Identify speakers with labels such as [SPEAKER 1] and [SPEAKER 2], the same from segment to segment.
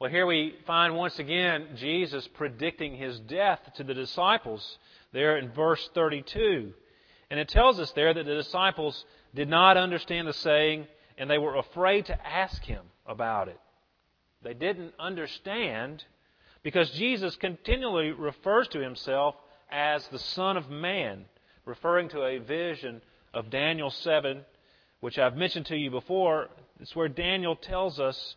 [SPEAKER 1] Well, here we find once again Jesus predicting his death to the disciples there in verse 32. And it tells us there that the disciples did not understand the saying and they were afraid to ask him about it. They didn't understand because Jesus continually refers to himself as the Son of Man, referring to a vision of Daniel 7, which I've mentioned to you before. It's where Daniel tells us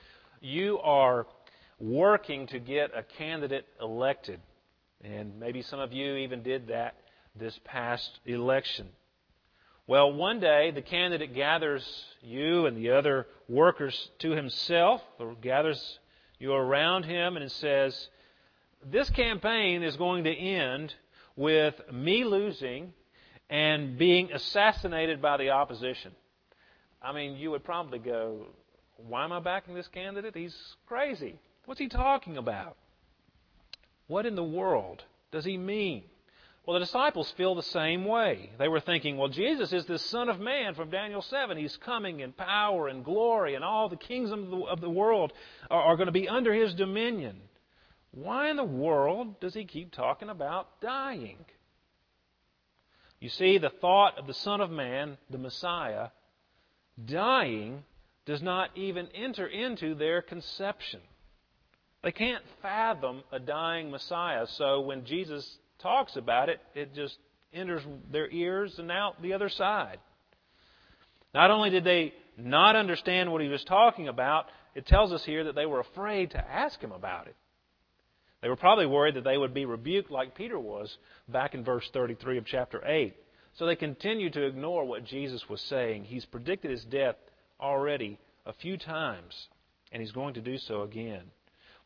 [SPEAKER 1] you are working to get a candidate elected, and maybe some of you even did that this past election. Well, one day the candidate gathers you and the other workers to himself, or gathers you around him, and says, This campaign is going to end with me losing and being assassinated by the opposition. I mean, you would probably go, Why am I backing this candidate? He's crazy. What's he talking about? What in the world does he mean? Well, the disciples feel the same way. They were thinking, well, Jesus is this Son of Man from Daniel 7. He's coming in power and glory, and all the kings of the, of the world are, are going to be under his dominion. Why in the world does he keep talking about dying? You see, the thought of the Son of Man, the Messiah, dying does not even enter into their conception. They can't fathom a dying Messiah. So when Jesus talks about it, it just enters their ears and out the other side. Not only did they not understand what he was talking about, it tells us here that they were afraid to ask him about it. They were probably worried that they would be rebuked like Peter was back in verse 33 of chapter 8. So they continued to ignore what Jesus was saying. He's predicted his death already a few times, and he's going to do so again.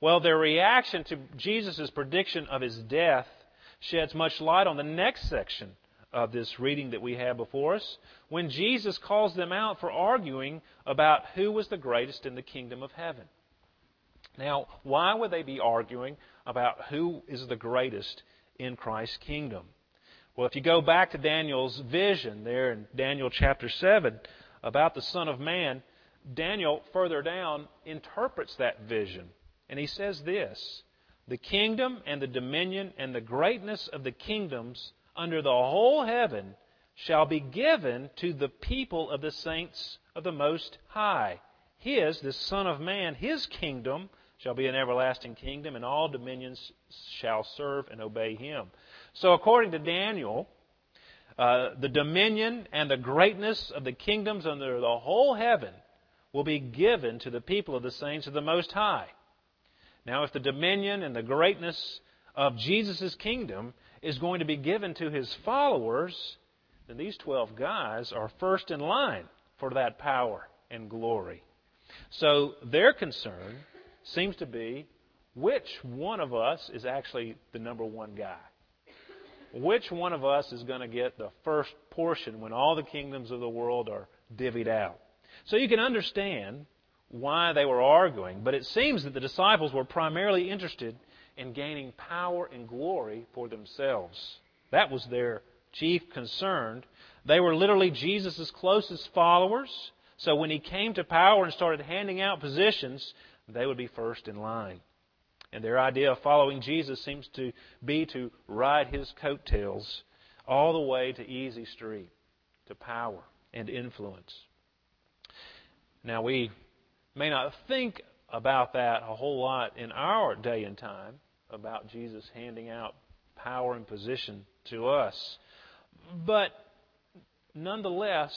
[SPEAKER 1] Well, their reaction to Jesus' prediction of his death sheds much light on the next section of this reading that we have before us when Jesus calls them out for arguing about who was the greatest in the kingdom of heaven. Now, why would they be arguing about who is the greatest in Christ's kingdom? Well, if you go back to Daniel's vision there in Daniel chapter 7 about the Son of Man, Daniel further down interprets that vision. And he says this the kingdom and the dominion and the greatness of the kingdoms under the whole heaven shall be given to the people of the saints of the Most High. His, the Son of Man, his kingdom shall be an everlasting kingdom, and all dominions shall serve and obey him. So, according to Daniel, uh, the dominion and the greatness of the kingdoms under the whole heaven will be given to the people of the saints of the Most High. Now, if the dominion and the greatness of Jesus' kingdom is going to be given to his followers, then these 12 guys are first in line for that power and glory. So their concern seems to be which one of us is actually the number one guy? Which one of us is going to get the first portion when all the kingdoms of the world are divvied out? So you can understand why they were arguing, but it seems that the disciples were primarily interested in gaining power and glory for themselves. That was their chief concern. They were literally Jesus' closest followers, so when he came to power and started handing out positions, they would be first in line. And their idea of following Jesus seems to be to ride his coattails all the way to easy street, to power and influence. Now, we may not think about that a whole lot in our day and time, about Jesus handing out power and position to us. But nonetheless,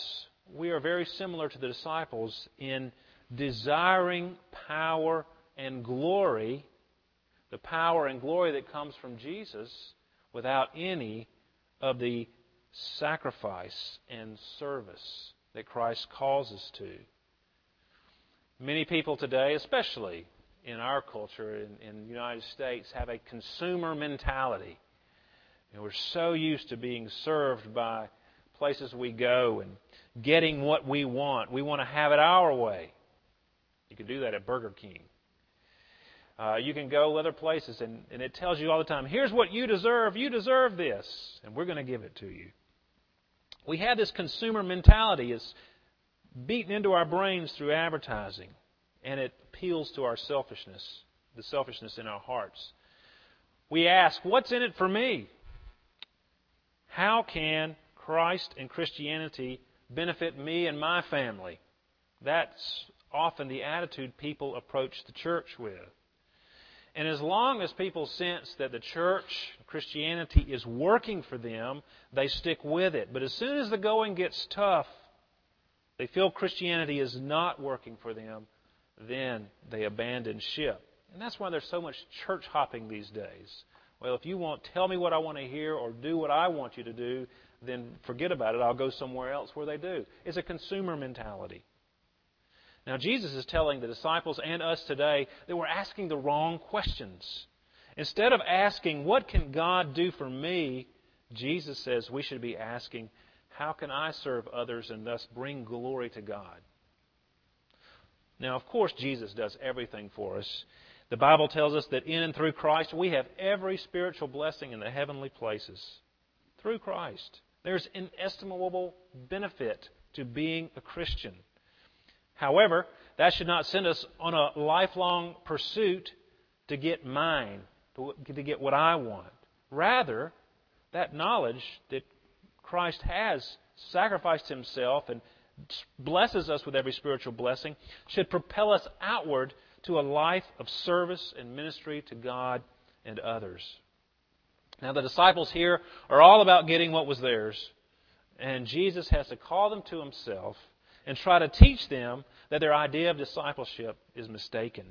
[SPEAKER 1] we are very similar to the disciples in desiring power and glory, the power and glory that comes from Jesus, without any of the sacrifice and service that Christ calls us to. Many people today, especially in our culture in, in the United States have a consumer mentality. Know, we're so used to being served by places we go and getting what we want. We want to have it our way. You can do that at Burger King. Uh, you can go other places, and, and it tells you all the time here's what you deserve. You deserve this, and we're going to give it to you. We have this consumer mentality. It's beaten into our brains through advertising, and it appeals to our selfishness, the selfishness in our hearts. We ask, What's in it for me? How can Christ and Christianity benefit me and my family? That's often the attitude people approach the church with. And as long as people sense that the church, Christianity, is working for them, they stick with it. But as soon as the going gets tough, they feel Christianity is not working for them, then they abandon ship. And that's why there's so much church hopping these days. Well, if you won't tell me what I want to hear or do what I want you to do, then forget about it. I'll go somewhere else where they do. It's a consumer mentality. Now, Jesus is telling the disciples and us today that we're asking the wrong questions. Instead of asking, What can God do for me? Jesus says we should be asking, How can I serve others and thus bring glory to God? Now, of course, Jesus does everything for us. The Bible tells us that in and through Christ we have every spiritual blessing in the heavenly places. Through Christ. There's inestimable benefit to being a Christian. However, that should not send us on a lifelong pursuit to get mine, to, get what I want. Rather, that knowledge that Christ has sacrificed himself and blesses us with every spiritual blessing should propel us outward to a life of service and ministry to God and others. Now, the disciples here are all about getting what was theirs, and Jesus has to call them to himself and try to teach them that their idea of discipleship is mistaken.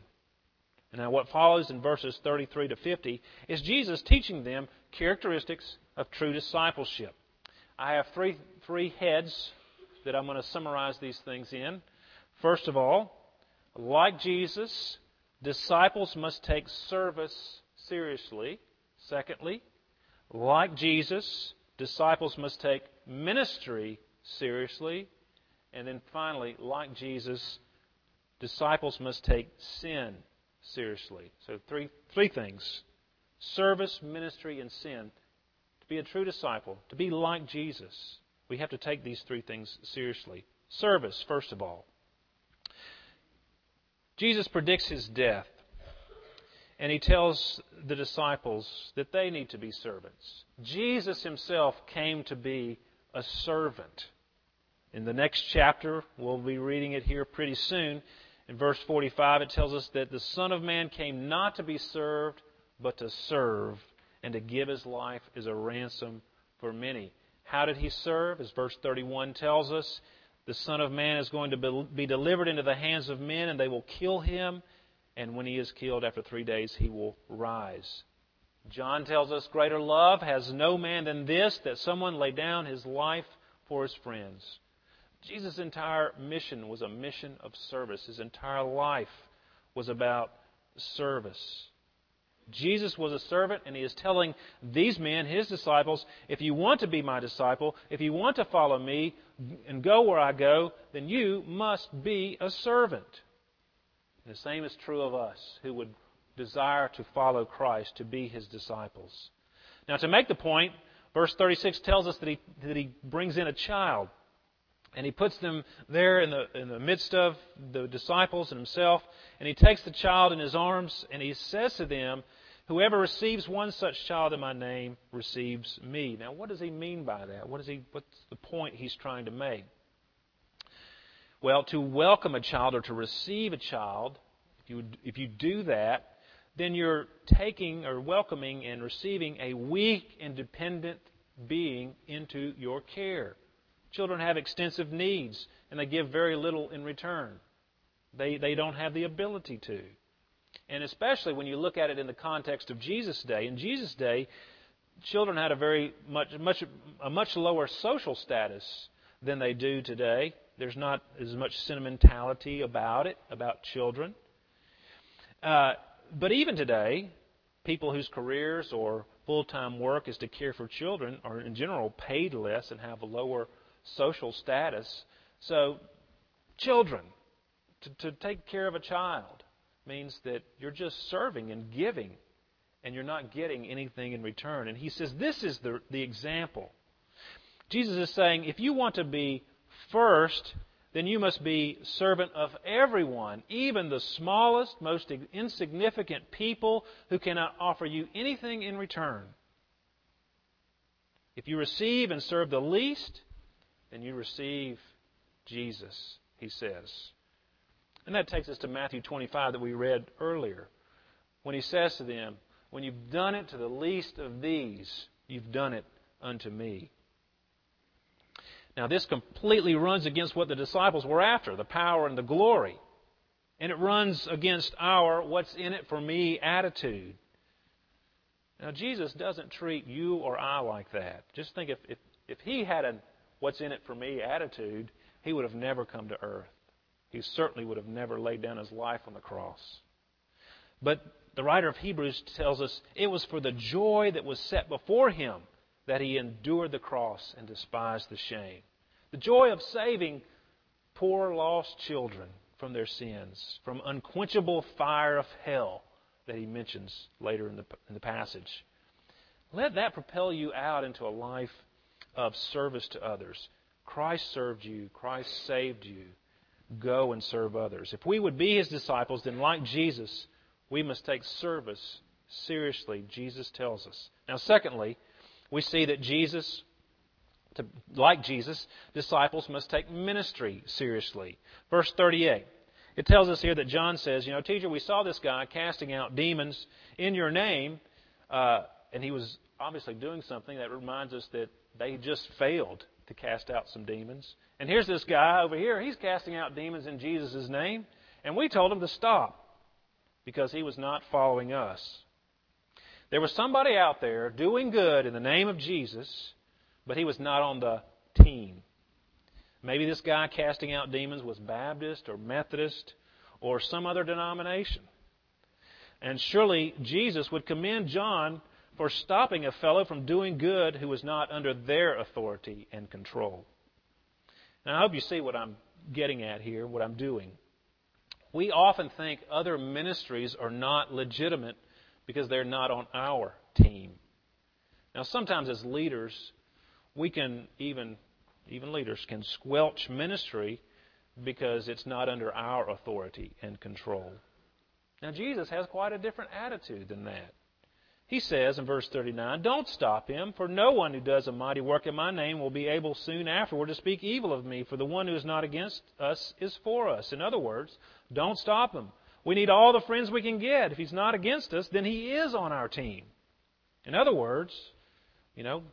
[SPEAKER 1] And now, what follows in verses 33 to 50 is Jesus teaching them characteristics of true discipleship. I have three, three heads that I'm going to summarize these things in. First of all, like Jesus, disciples must take service seriously. Secondly, like Jesus, disciples must take ministry seriously. And then finally, like Jesus, disciples must take sin seriously. So, three, three things service, ministry, and sin. To be a true disciple, to be like Jesus, we have to take these three things seriously. Service, first of all. Jesus predicts his death, and he tells the disciples that they need to be servants. Jesus himself came to be a servant. In the next chapter, we'll be reading it here pretty soon. In verse 45, it tells us that the Son of Man came not to be served, but to serve, and to give his life as a ransom for many. How did he serve? As verse 31 tells us, the Son of Man is going to be delivered into the hands of men, and they will kill him. And when he is killed after three days, he will rise. John tells us, Greater love has no man than this, that someone lay down his life for his friends. Jesus' entire mission was a mission of service. His entire life was about service. Jesus was a servant, and he is telling these men, his disciples, if you want to be my disciple, if you want to follow me and go where I go, then you must be a servant. And the same is true of us who would desire to follow Christ, to be his disciples. Now, to make the point, verse 36 tells us that he, that he brings in a child. And he puts them there in the, in the midst of the disciples and himself. And he takes the child in his arms and he says to them, Whoever receives one such child in my name receives me. Now, what does he mean by that? What is he, what's the point he's trying to make? Well, to welcome a child or to receive a child, if you, if you do that, then you're taking or welcoming and receiving a weak, and dependent being into your care. Children have extensive needs, and they give very little in return. They, they don't have the ability to. And especially when you look at it in the context of Jesus' day. In Jesus' day, children had a very much, much a much lower social status than they do today. There's not as much sentimentality about it, about children. Uh, but even today, people whose careers or full time work is to care for children are, in general, paid less and have a lower social status. So, children, to, to take care of a child means that you're just serving and giving, and you're not getting anything in return. And he says this is the, the example. Jesus is saying if you want to be first, then you must be servant of everyone, even the smallest, most insignificant people who cannot offer you anything in return. If you receive and serve the least, then you receive Jesus, he says. And that takes us to Matthew 25 that we read earlier, when he says to them, When you've done it to the least of these, you've done it unto me. Now, this completely runs against what the disciples were after the power and the glory. And it runs against our what's in it for me attitude. Now, Jesus doesn't treat you or I like that. Just think if, if, if he had a what's in it for me attitude, he would have never come to earth. He certainly would have never laid down his life on the cross. But the writer of Hebrews tells us it was for the joy that was set before him that he endured the cross and despised the shame. The joy of saving poor lost children from their sins, from unquenchable fire of hell that he mentions later in the, in the passage. Let that propel you out into a life of service to others. Christ served you, Christ saved you. Go and serve others. If we would be his disciples, then like Jesus, we must take service seriously, Jesus tells us. Now, secondly, we see that Jesus, to, like Jesus, disciples must take ministry seriously. Verse 38. It tells us here that John says, You know, teacher, we saw this guy casting out demons in your name, uh, and he was obviously doing something that reminds us that they just failed to cast out some demons. And here's this guy over here. He's casting out demons in Jesus' name. And we told him to stop because he was not following us. There was somebody out there doing good in the name of Jesus, but he was not on the team. Maybe this guy casting out demons was Baptist or Methodist or some other denomination. And surely Jesus would commend John for stopping a fellow from doing good who was not under their authority and control. Now, I hope you see what I'm getting at here, what I'm doing. We often think other ministries are not legitimate because they're not on our team. Now, sometimes as leaders, we can even even leaders can squelch ministry because it's not under our authority and control. Now, Jesus has quite a different attitude than that. He says in verse 39, Don't stop him, for no one who does a mighty work in my name will be able soon afterward to speak evil of me, for the one who is not against us is for us. In other words, don't stop him. We need all the friends we can get. If he's not against us, then he is on our team. In other words, you know,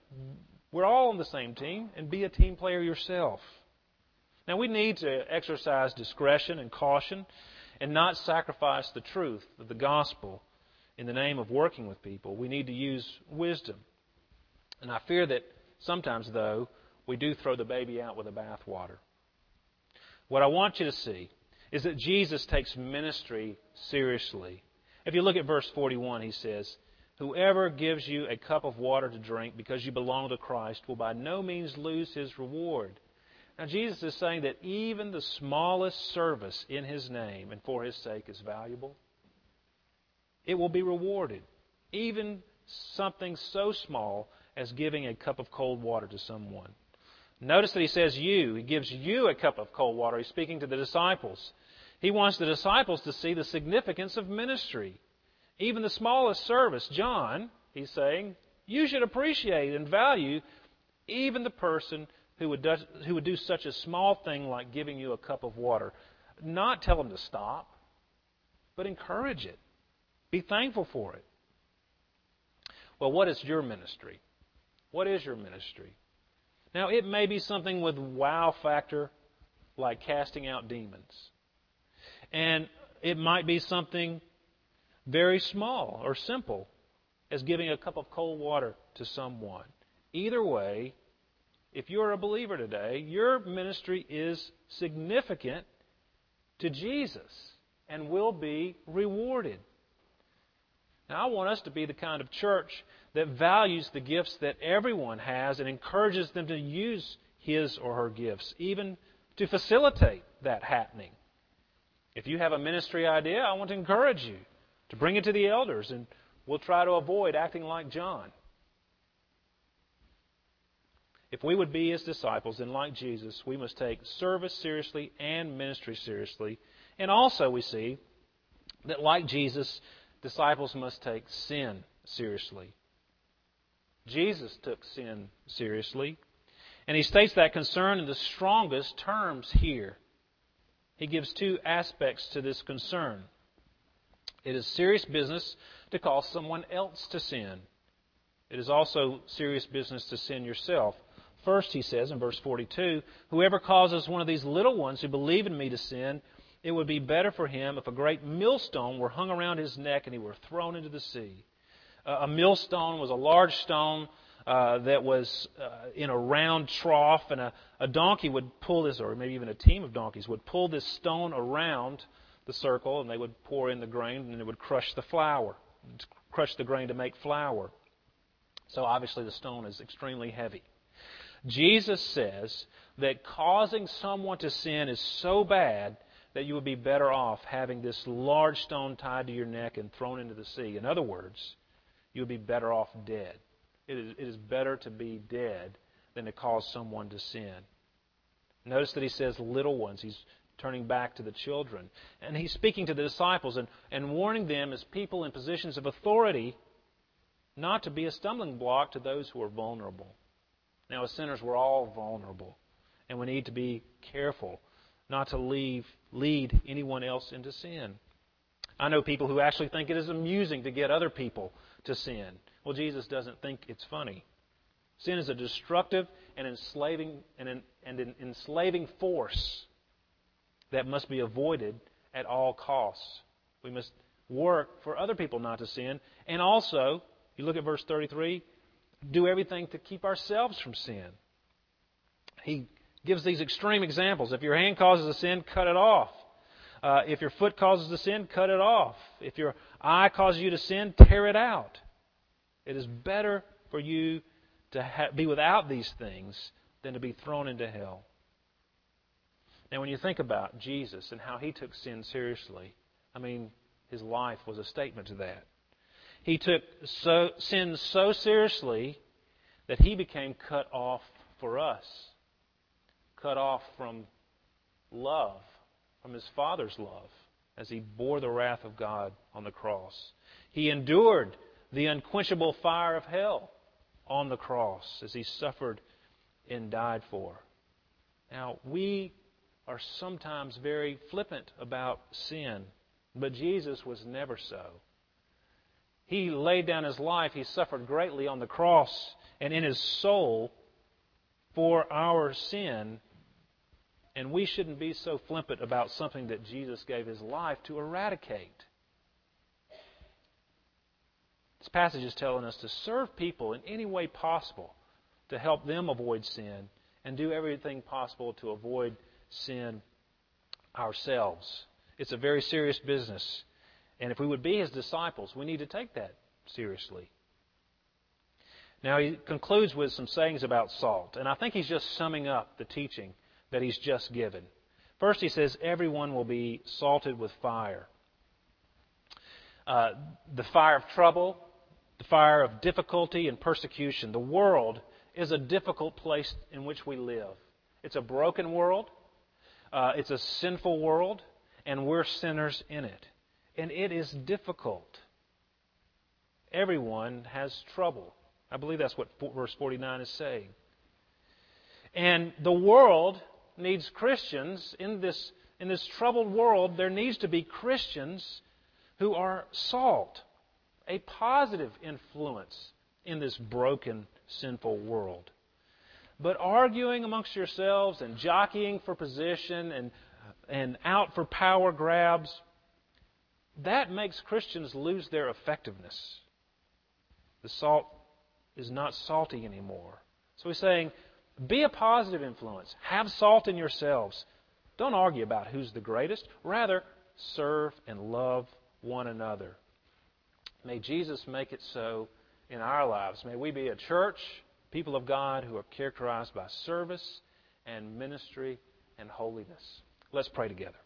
[SPEAKER 1] we're all on the same team, and be a team player yourself. Now, we need to exercise discretion and caution and not sacrifice the truth of the gospel in the name of working with people, we need to use wisdom. And I fear that sometimes, though, we do throw the baby out with the bathwater. What I want you to see is that Jesus takes ministry seriously. If you look at verse 41, he says, Whoever gives you a cup of water to drink because you belong to Christ will by no means lose his reward. Now, Jesus is saying that even the smallest service in his name and for his sake is valuable it will be rewarded. Even something so small as giving a cup of cold water to someone. Notice that he says you. He gives you a cup of cold water. He's speaking to the disciples. He wants the disciples to see the significance of ministry. Even the smallest service, John, he's saying, you should appreciate and value even the person who would, do, who would do such a small thing like giving you a cup of water. Not tell them to stop, but encourage it. Be thankful for it. Well, what is your ministry? What is your ministry? Now, it may be something with wow factor, like casting out demons. And it might be something very small or simple, as giving a cup of cold water to someone. Either way, if you're a believer today, your ministry is significant to Jesus. and will be rewarded. Now, I want us to be the kind of church that values the gifts that everyone has and encourages them to use his or her gifts, even to facilitate that happening. If you have a ministry idea, I want to encourage you to bring it to the elders, and we'll try to avoid acting like John. If we would be his disciples and like Jesus, we must take service seriously and ministry seriously. And also, we see that like Jesus, disciples must take sin seriously. Jesus took sin seriously. And he states that concern in the strongest terms here. He gives two aspects to this concern. It is serious business to cause someone else to sin. It is also serious business to sin yourself. First, he says in verse 42 Whoever causes one of these little ones who believe in me to sin, it would be better for him if a great millstone were hung around his neck and he were thrown into the sea. Uh, a millstone was a large stone uh, that was uh, in a round trough, and a, a donkey would pull this, or maybe even a team of donkeys would pull this stone around the circle, and they would pour in the grain, and it would crush the flour, crush the grain to make flour. So obviously, the stone is extremely heavy. Jesus says that causing someone to sin is so bad that you would be better off having this large stone tied to your neck and thrown into the sea. In other words, you would be better off dead. It is, it is better to be dead than to cause someone to sin. Notice that he says little ones. He's turning back to the children. And he's speaking to the disciples and, and warning them as people in positions of authority not to be a stumbling block to those who are vulnerable. Now, as sinners, we're all vulnerable. And we need to be careful not to leave, lead anyone else into sin. I know people who actually think it is amusing to get other people to sin. Well, Jesus doesn't think it's funny. Sin is a destructive and enslaving and an, and an enslaving force that must be avoided at all costs. We must work for other people not to sin, and also, you look at verse 33, do everything to keep ourselves from sin. He gives these extreme examples. If your hand causes a sin, cut it off. Uh, if your foot causes a sin, cut it off. If your eye causes you to sin, tear it out. It is better for you to ha- be without these things than to be thrown into hell. Now, when you think about Jesus and how he took sin seriously, I mean, his life was a statement to that. He took so, sin so seriously that he became cut off for us, cut off from love, from his Father's love, as he bore the wrath of God on the cross. He endured the unquenchable fire of hell on the cross as he suffered and died for. Now, we are sometimes very flippant about sin, but Jesus was never so. He laid down his life, he suffered greatly on the cross and in his soul for our sin. And we shouldn't be so flippant about something that Jesus gave his life to eradicate. This passage is telling us to serve people in any way possible to help them avoid sin and do everything possible to avoid sin ourselves. It's a very serious business. And if we would be his disciples, we need to take that seriously. Now, he concludes with some sayings about salt. And I think he's just summing up the teaching that he's just given. First, he says, Everyone will be salted with fire. Uh, the fire of trouble, the fire of difficulty and persecution. The world is a difficult place in which we live. It's a broken world, uh, it's a sinful world, and we're sinners in it. And it is difficult. Everyone has trouble. I believe that's what verse 49 is saying. And the world needs Christians in this, in this troubled world. There needs to be Christians who are salt a positive influence in this broken, sinful world. But arguing amongst yourselves and jockeying for position and, and out for power grabs, that makes Christians lose their effectiveness. The salt is not salty anymore. So he's saying, be a positive influence. Have salt in yourselves. Don't argue about who's the greatest. Rather, serve, and love one another. May Jesus make it so in our lives. May we be a church, people of God, who are characterized by service and ministry and holiness. Let's pray together.